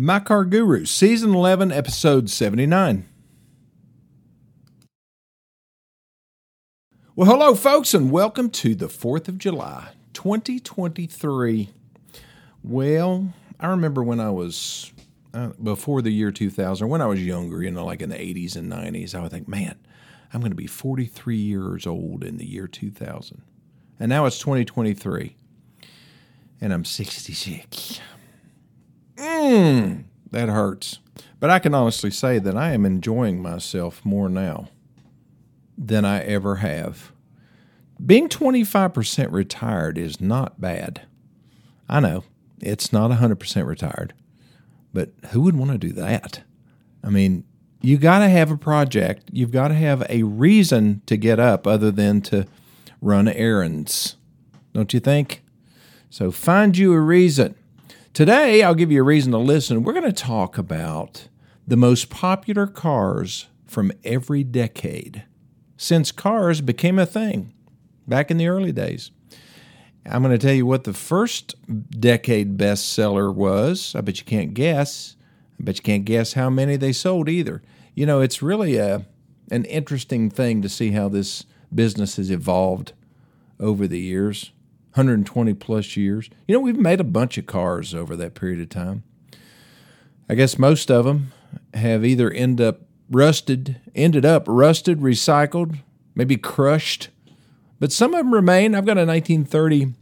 My Car Guru, Season 11, Episode 79. Well, hello, folks, and welcome to the 4th of July, 2023. Well, I remember when I was uh, before the year 2000, when I was younger, you know, like in the 80s and 90s, I would think, man, I'm going to be 43 years old in the year 2000. And now it's 2023, and I'm 66. Mmm, that hurts. But I can honestly say that I am enjoying myself more now than I ever have. Being 25% retired is not bad. I know it's not 100% retired, but who would want to do that? I mean, you got to have a project. You've got to have a reason to get up other than to run errands, don't you think? So find you a reason. Today, I'll give you a reason to listen. We're going to talk about the most popular cars from every decade since cars became a thing back in the early days. I'm going to tell you what the first decade bestseller was. I bet you can't guess. I bet you can't guess how many they sold either. You know, it's really a an interesting thing to see how this business has evolved over the years 120 plus years. You know, we've made a bunch of cars over that period of time. I guess most of them have either end up rusted, ended up rusted, recycled, maybe crushed, but some of them remain. I've got a 1930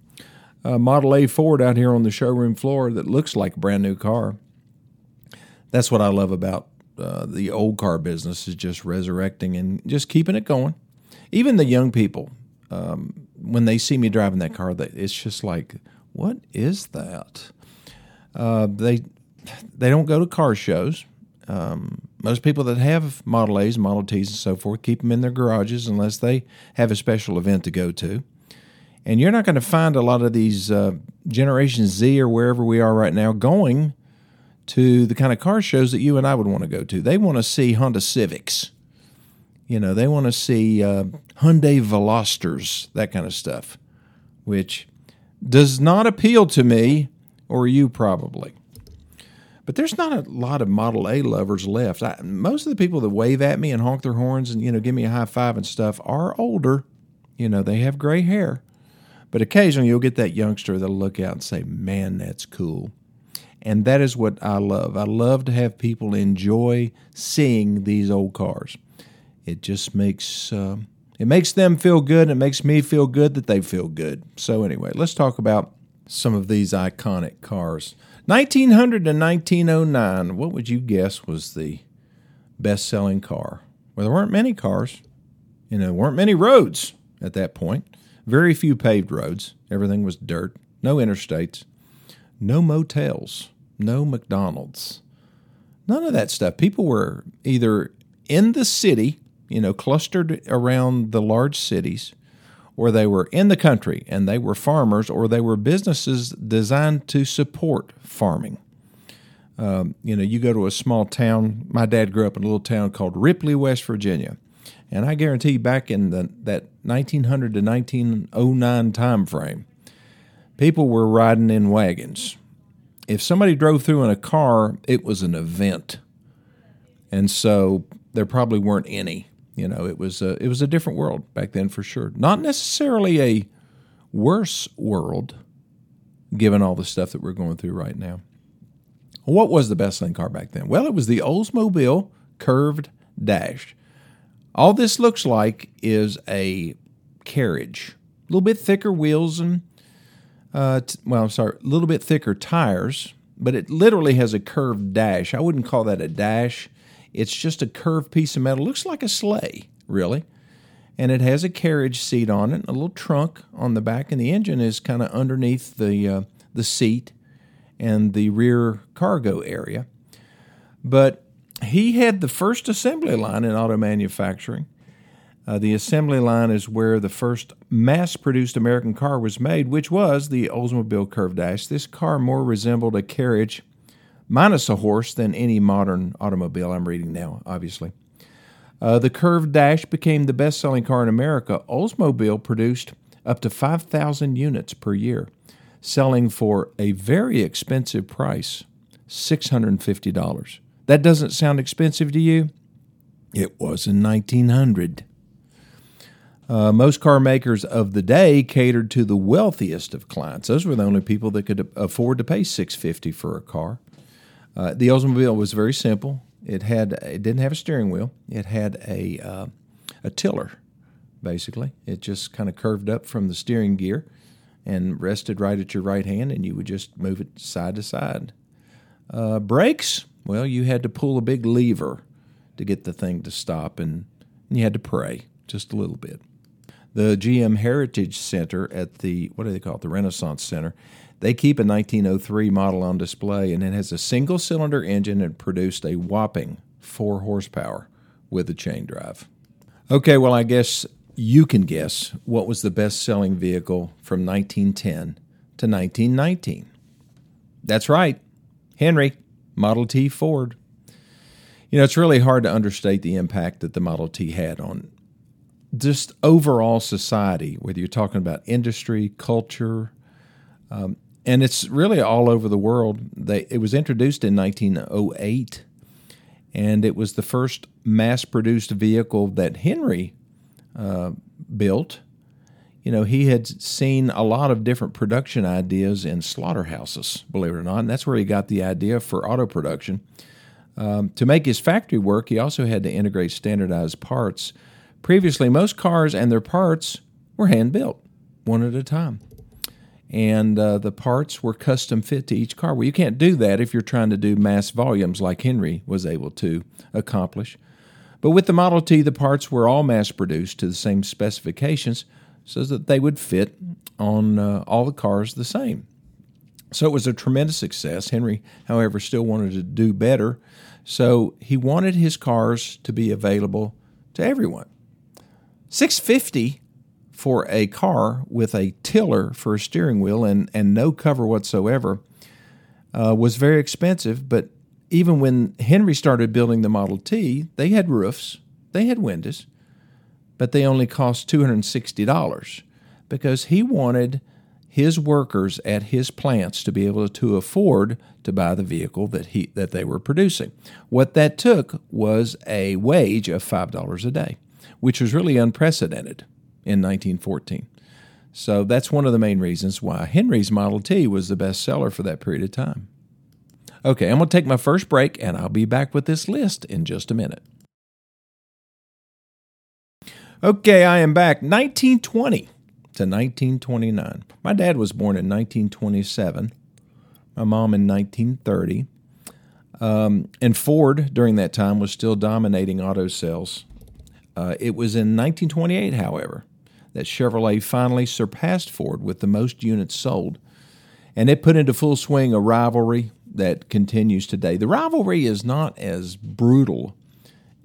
uh, Model A Ford out here on the showroom floor that looks like a brand new car. That's what I love about uh, the old car business is just resurrecting and just keeping it going. Even the young people, um, when they see me driving that car, it's just like, what is that? Uh, they they don't go to car shows. Um, most people that have Model A's, Model T's, and so forth keep them in their garages unless they have a special event to go to. And you're not going to find a lot of these uh, Generation Z or wherever we are right now going to the kind of car shows that you and I would want to go to. They want to see Honda Civics. You know, they want to see uh, Hyundai Velosters, that kind of stuff, which does not appeal to me or you probably. But there's not a lot of Model A lovers left. I, most of the people that wave at me and honk their horns and you know give me a high five and stuff are older. You know they have gray hair, but occasionally you'll get that youngster that'll look out and say, "Man, that's cool." And that is what I love. I love to have people enjoy seeing these old cars. It just makes uh, it makes them feel good. And it makes me feel good that they feel good. So anyway, let's talk about some of these iconic cars. 1900 to 1909, what would you guess was the best selling car? Well, there weren't many cars. You know, weren't many roads at that point. Very few paved roads. Everything was dirt. No interstates. No motels. No McDonald's. None of that stuff. People were either in the city, you know, clustered around the large cities, or they were in the country and they were farmers, or they were businesses designed to support farming. Um, you know, you go to a small town. My dad grew up in a little town called Ripley, West Virginia, and I guarantee you back in the, that 1900 to 1909 time frame, people were riding in wagons. If somebody drove through in a car, it was an event, and so there probably weren't any. You know, it was a, it was a different world back then for sure. Not necessarily a worse world, given all the stuff that we're going through right now. What was the best selling car back then? Well, it was the Oldsmobile Curved Dash. All this looks like is a carriage, a little bit thicker wheels and, uh, t- well, I'm sorry, a little bit thicker tires, but it literally has a curved dash. I wouldn't call that a dash. It's just a curved piece of metal. Looks like a sleigh, really. And it has a carriage seat on it, a little trunk on the back, and the engine is kind of underneath the uh, the seat and the rear cargo area. But he had the first assembly line in auto manufacturing. Uh, the assembly line is where the first mass produced American car was made, which was the Oldsmobile Curved Dash. This car more resembled a carriage minus a horse than any modern automobile I'm reading now, obviously. Uh, the Curved Dash became the best selling car in America. Oldsmobile produced up to 5,000 units per year, selling for a very expensive price $650. That doesn't sound expensive to you? It was in 1900. Uh, most car makers of the day catered to the wealthiest of clients. Those were the only people that could afford to pay 650 for a car. Uh, the Oldsmobile was very simple. It had it didn't have a steering wheel. It had a uh, a tiller, basically. It just kind of curved up from the steering gear and rested right at your right hand, and you would just move it side to side. Uh, brakes, well, you had to pull a big lever to get the thing to stop, and you had to pray just a little bit. The GM Heritage Center at the, what do they call it, the Renaissance Center, they keep a 1903 model on display, and it has a single cylinder engine and produced a whopping four horsepower with a chain drive. Okay, well, I guess you can guess what was the best selling vehicle from 1910 to 1919. That's right, Henry, Model T Ford. You know, it's really hard to understate the impact that the Model T had on just overall society, whether you're talking about industry, culture, um, and it's really all over the world. They, it was introduced in 1908, and it was the first mass produced vehicle that Henry uh, built. You know, he had seen a lot of different production ideas in slaughterhouses, believe it or not, and that's where he got the idea for auto production. Um, to make his factory work, he also had to integrate standardized parts. Previously, most cars and their parts were hand built, one at a time. And uh, the parts were custom fit to each car. Well, you can't do that if you're trying to do mass volumes like Henry was able to accomplish. But with the Model T, the parts were all mass produced to the same specifications so that they would fit on uh, all the cars the same. So it was a tremendous success. Henry, however, still wanted to do better. So he wanted his cars to be available to everyone. 650 for a car with a tiller for a steering wheel and, and no cover whatsoever uh, was very expensive, but even when Henry started building the Model T, they had roofs, they had windows, but they only cost $260 because he wanted his workers at his plants to be able to afford to buy the vehicle that he that they were producing. What that took was a wage of $5 a day, which was really unprecedented in 1914. So that's one of the main reasons why Henry's Model T was the best seller for that period of time. Okay, I'm going to take my first break and I'll be back with this list in just a minute. Okay, I am back. 1920 to 1929. My dad was born in 1927, my mom in 1930. Um, and Ford during that time was still dominating auto sales. Uh, it was in 1928, however, that Chevrolet finally surpassed Ford with the most units sold. And it put into full swing a rivalry that continues today. The rivalry is not as brutal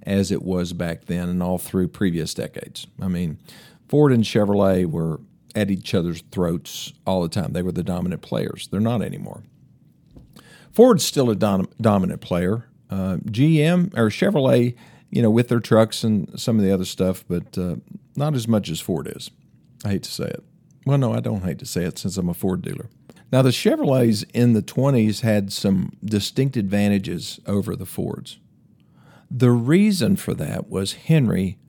as it was back then and all through previous decades. I mean, Ford and Chevrolet were at each other's throats all the time. They were the dominant players. They're not anymore. Ford's still a dom- dominant player. Uh, GM or Chevrolet, you know, with their trucks and some of the other stuff, but uh, not as much as Ford is. I hate to say it. Well, no, I don't hate to say it since I'm a Ford dealer. Now, the Chevrolets in the 20s had some distinct advantages over the Fords. The reason for that was Henry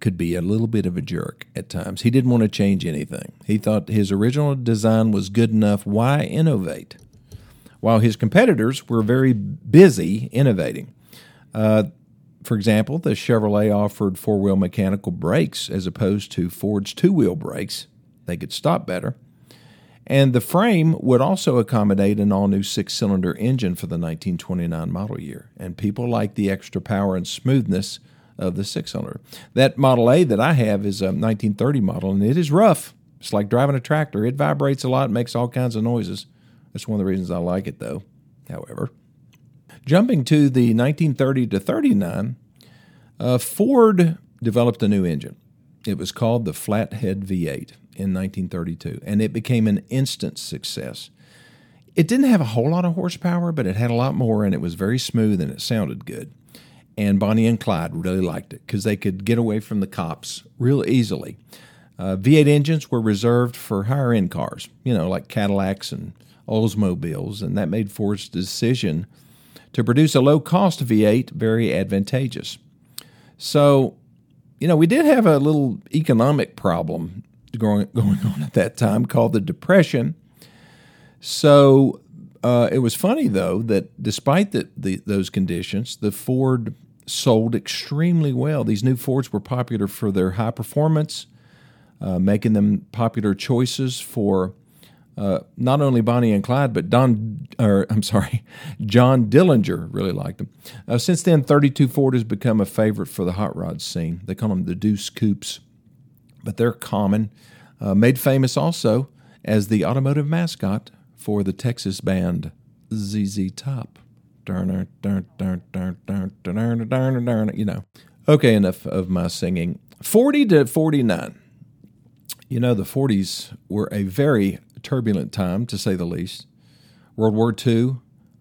could be a little bit of a jerk at times. He didn't want to change anything. He thought his original design was good enough. Why innovate? While his competitors were very busy innovating. Uh, for example, the Chevrolet offered four wheel mechanical brakes as opposed to Ford's two wheel brakes. They could stop better. And the frame would also accommodate an all new six cylinder engine for the 1929 model year. And people like the extra power and smoothness of the six cylinder. That Model A that I have is a 1930 model, and it is rough. It's like driving a tractor. It vibrates a lot, makes all kinds of noises. That's one of the reasons I like it, though, however. Jumping to the 1930 to 39, uh, Ford developed a new engine. It was called the Flathead V8 in 1932, and it became an instant success. It didn't have a whole lot of horsepower, but it had a lot more, and it was very smooth and it sounded good. And Bonnie and Clyde really liked it because they could get away from the cops real easily. Uh, V8 engines were reserved for higher end cars, you know, like Cadillacs and Oldsmobiles, and that made Ford's decision to produce a low cost V8 very advantageous. So, you know, we did have a little economic problem going, going on at that time called the Depression. So uh, it was funny, though, that despite the, the, those conditions, the Ford sold extremely well. These new Fords were popular for their high performance, uh, making them popular choices for uh, not only Bonnie and Clyde, but Don, or I'm sorry, John Dillinger really liked them. Uh, since then, 32 Ford has become a favorite for the hot rod scene. They call them the Deuce Coupes, but they're common. Uh, made famous also as the automotive mascot for the Texas band ZZ Top. You know. Okay, enough of my singing. 40 to 49. You know, the 40s were a very turbulent time, to say the least. World War II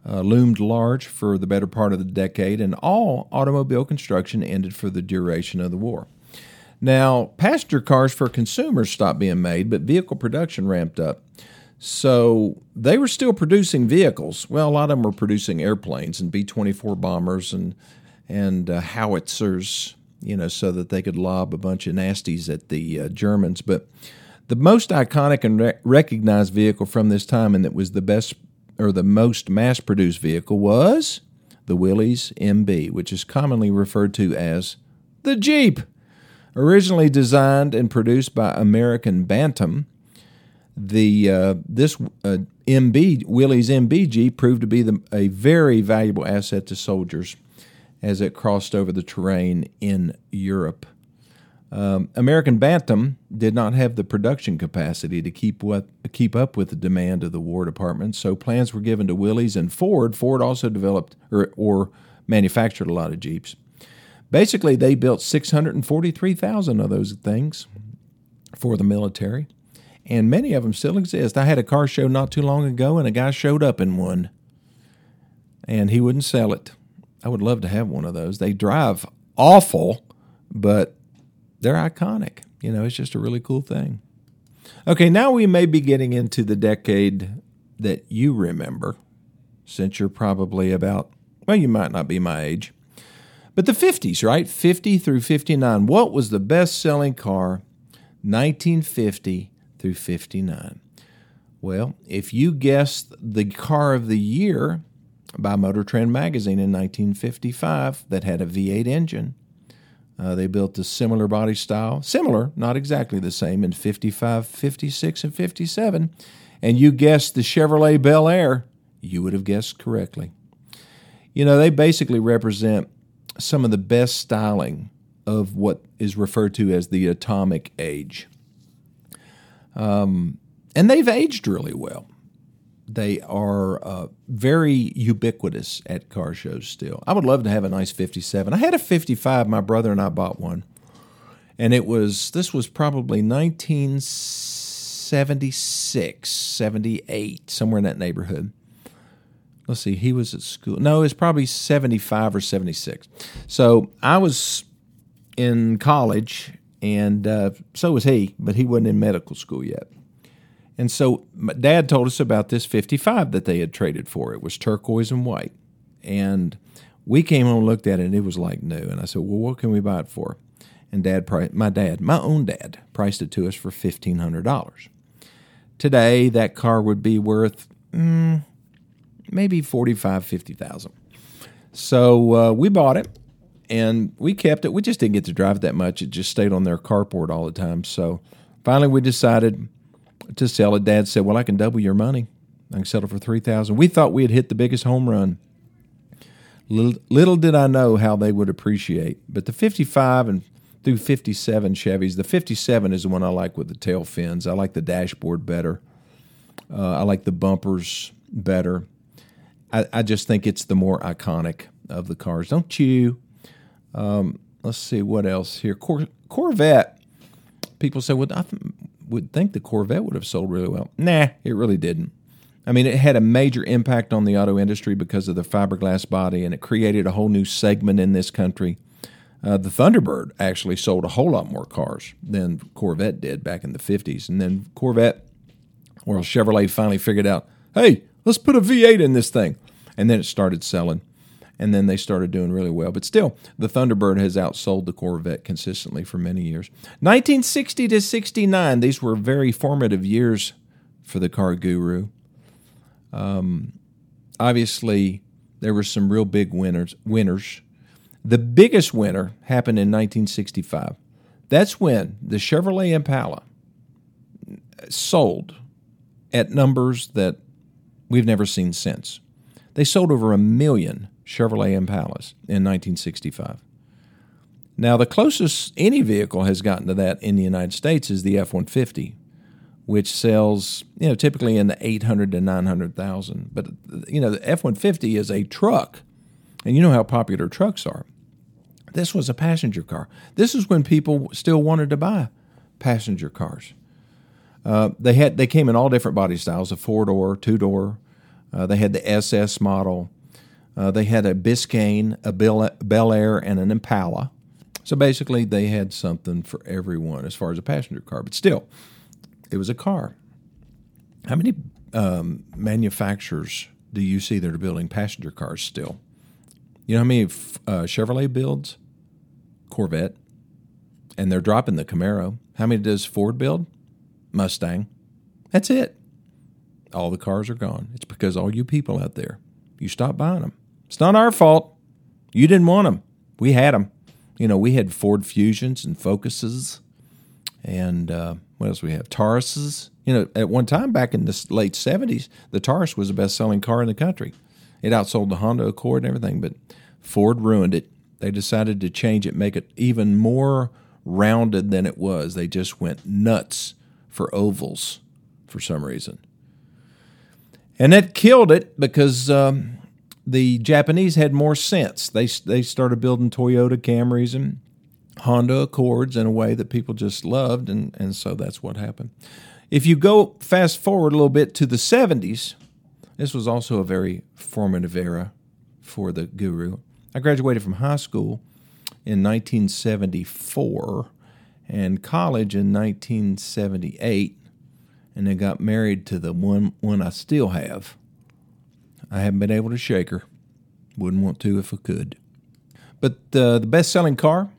uh, loomed large for the better part of the decade, and all automobile construction ended for the duration of the war. Now, passenger cars for consumers stopped being made, but vehicle production ramped up. So they were still producing vehicles. Well, a lot of them were producing airplanes and B 24 bombers and, and uh, howitzers, you know, so that they could lob a bunch of nasties at the uh, Germans. But the most iconic and re- recognized vehicle from this time, and that was the best or the most mass produced vehicle, was the Willys MB, which is commonly referred to as the Jeep. Originally designed and produced by American Bantam, the uh, this uh, MB Willys MB Jeep proved to be the, a very valuable asset to soldiers as it crossed over the terrain in Europe. Um, American Bantam did not have the production capacity to keep what, keep up with the demand of the War Department, so plans were given to Willys and Ford. Ford also developed or, or manufactured a lot of Jeeps. Basically, they built 643,000 of those things for the military, and many of them still exist. I had a car show not too long ago, and a guy showed up in one, and he wouldn't sell it. I would love to have one of those. They drive awful, but they're iconic. You know, it's just a really cool thing. Okay, now we may be getting into the decade that you remember, since you're probably about, well, you might not be my age, but the 50s, right? 50 through 59. What was the best selling car 1950 through 59? Well, if you guessed the car of the year by Motor Trend magazine in 1955 that had a V8 engine, uh, they built a similar body style, similar, not exactly the same, in 55, 56, and 57. And you guessed the Chevrolet Bel Air, you would have guessed correctly. You know, they basically represent some of the best styling of what is referred to as the atomic age. Um, and they've aged really well. They are uh, very ubiquitous at car shows still. I would love to have a nice 57. I had a 55. My brother and I bought one. And it was, this was probably 1976, 78, somewhere in that neighborhood. Let's see, he was at school. No, it's probably 75 or 76. So I was in college, and uh, so was he, but he wasn't in medical school yet. And so dad told us about this 55 that they had traded for. It was turquoise and white. And we came home and looked at it and it was like new. And I said, Well, what can we buy it for? And dad, my dad, my own dad, priced it to us for $1,500. Today, that car would be worth mm, maybe 45, 50,000. So uh, we bought it and we kept it. We just didn't get to drive it that much. It just stayed on their carport all the time. So finally, we decided to sell it. Dad said, "Well, I can double your money. I can sell it for three thousand. We thought we had hit the biggest home run. Little, little did I know how they would appreciate. But the fifty-five and through fifty-seven Chevys, the fifty-seven is the one I like with the tail fins. I like the dashboard better. Uh, I like the bumpers better. I, I, just think it's the more iconic of the cars, don't you? Um, let's see what else here. Cor- Corvette. People say, "Well, I, would think the Corvette would have sold really well. Nah, it really didn't. I mean, it had a major impact on the auto industry because of the fiberglass body, and it created a whole new segment in this country. Uh, the Thunderbird actually sold a whole lot more cars than Corvette did back in the 50s. And then Corvette, well, Chevrolet finally figured out, Hey, let's put a V8 in this thing. And then it started selling. And then they started doing really well. But still, the Thunderbird has outsold the Corvette consistently for many years. 1960 to 69, these were very formative years for the car guru. Um, obviously, there were some real big winners. Winners. The biggest winner happened in 1965. That's when the Chevrolet Impala sold at numbers that we've never seen since. They sold over a million Chevrolet Impalas in 1965. Now, the closest any vehicle has gotten to that in the United States is the F 150, which sells, you know, typically in the 800 to 900,000. But, you know, the F 150 is a truck, and you know how popular trucks are. This was a passenger car. This is when people still wanted to buy passenger cars. Uh, they had they came in all different body styles: a four door, two door. Uh, they had the SS model. Uh, they had a Biscayne, a Bel Air, and an Impala. So basically, they had something for everyone as far as a passenger car. But still, it was a car. How many um, manufacturers do you see that are building passenger cars still? You know how many uh, Chevrolet builds? Corvette. And they're dropping the Camaro. How many does Ford build? Mustang. That's it. All the cars are gone. It's because all you people out there, you stop buying them. It's not our fault. You didn't want them. We had them. You know, we had Ford Fusions and Focuses, and uh, what else we have? Tauruses. You know, at one time back in the late '70s, the Taurus was the best-selling car in the country. It outsold the Honda Accord and everything, but Ford ruined it. They decided to change it, make it even more rounded than it was. They just went nuts for ovals for some reason. And that killed it because um, the Japanese had more sense. They, they started building Toyota Camrys and Honda Accords in a way that people just loved, and, and so that's what happened. If you go fast forward a little bit to the 70s, this was also a very formative era for the guru. I graduated from high school in 1974 and college in 1978, and then got married to the one one I still have. I haven't been able to shake her. Wouldn't want to if I could. But uh, the best selling car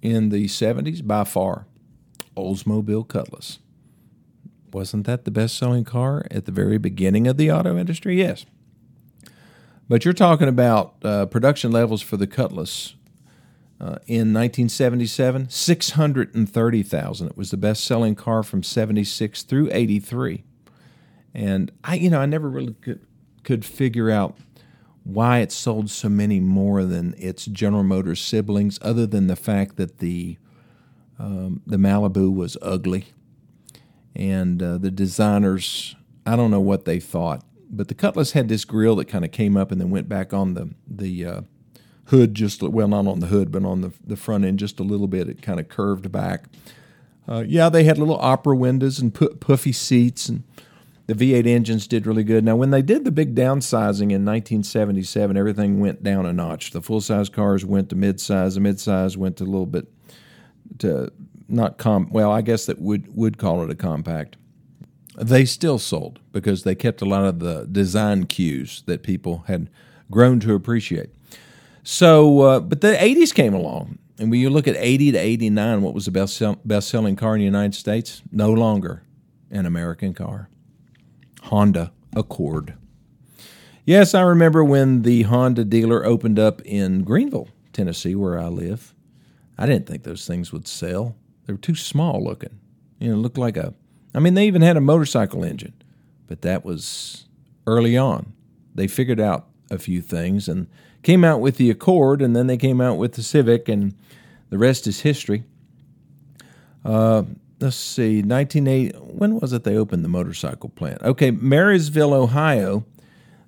in the 70s by far, Oldsmobile Cutlass. Wasn't that the best selling car at the very beginning of the auto industry? Yes. But you're talking about uh, production levels for the Cutlass uh, in 1977, 630,000. It was the best-selling car from 76 through 83. And I, you know, I never really could, could figure out why it sold so many more than its General Motors siblings, other than the fact that the um, the Malibu was ugly, and uh, the designers, I don't know what they thought, but the Cutlass had this grill that kind of came up and then went back on the the uh, hood just well not on the hood but on the, the front end just a little bit. It kind of curved back. Uh, yeah they had little opera windows and puffy seats and the v8 engines did really good now when they did the big downsizing in 1977 everything went down a notch the full size cars went to mid-size the mid-size went to a little bit to not com well i guess that would would call it a compact they still sold because they kept a lot of the design cues that people had grown to appreciate so, uh, but the 80s came along. And when you look at 80 to 89, what was the best, sell- best selling car in the United States? No longer an American car Honda Accord. Yes, I remember when the Honda dealer opened up in Greenville, Tennessee, where I live. I didn't think those things would sell. They were too small looking. You know, looked like a, I mean, they even had a motorcycle engine, but that was early on. They figured out a few things and came out with the Accord, and then they came out with the Civic, and the rest is history. Uh, let's see, 1980. When was it they opened the motorcycle plant? Okay, Marysville, Ohio.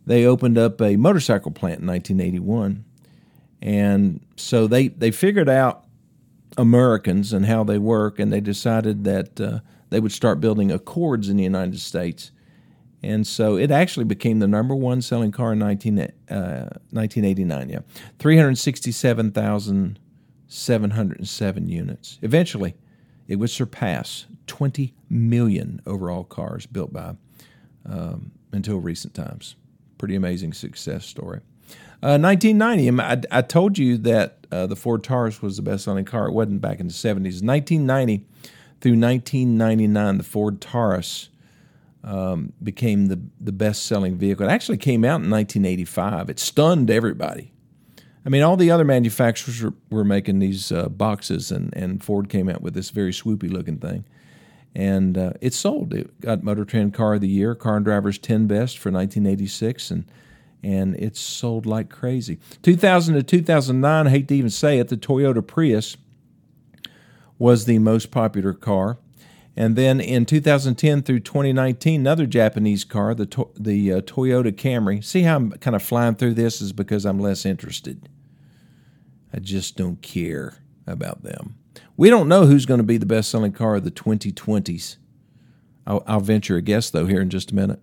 They opened up a motorcycle plant in 1981, and so they they figured out Americans and how they work, and they decided that uh, they would start building Accords in the United States and so it actually became the number one selling car in 19, uh, 1989. Yeah, 367,707 units. Eventually, it would surpass 20 million overall cars built by um, until recent times. Pretty amazing success story. Uh, 1990, I, I, told you that uh, the Ford Taurus was the best selling car. It wasn't back in the 70s. 1990 through 1999, the Ford Taurus um, became the, the best selling vehicle. It actually came out in 1985. It stunned everybody. I mean, all the other manufacturers were, were making these uh, boxes, and, and Ford came out with this very swoopy looking thing. And uh, it sold. It got Motor Trend Car of the Year, Car and Driver's 10 Best for 1986, and and it's sold like crazy. 2000 to 2009, I hate to even say it, the Toyota Prius was the most popular car. And then in 2010 through 2019, another Japanese car, the to- the uh, Toyota Camry. See how I'm kind of flying through this is because I'm less interested. I just don't care about them. We don't know who's going to be the best selling car of the 2020s. I'll, I'll venture a guess though here in just a minute.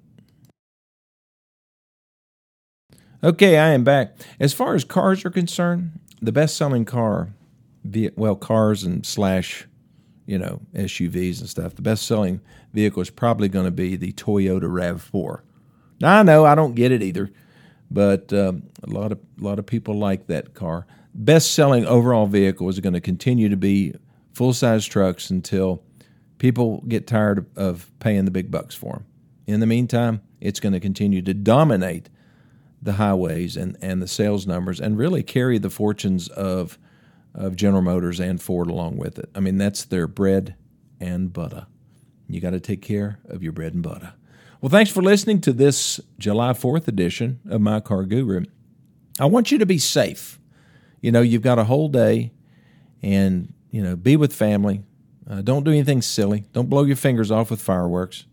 Okay, I am back. As far as cars are concerned, the best selling car, well, cars and slash you know, SUVs and stuff, the best selling vehicle is probably going to be the Toyota RAV4. Now, I know I don't get it either, but um, a lot of a lot of people like that car. Best selling overall vehicle is going to continue to be full size trucks until people get tired of paying the big bucks for them. In the meantime, it's going to continue to dominate the highways and, and the sales numbers and really carry the fortunes of of General Motors and Ford along with it. I mean, that's their bread and butter. You got to take care of your bread and butter. Well, thanks for listening to this July 4th edition of My Car Guru. I want you to be safe. You know, you've got a whole day and, you know, be with family. Uh, don't do anything silly. Don't blow your fingers off with fireworks.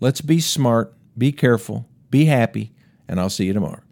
Let's be smart, be careful, be happy, and I'll see you tomorrow.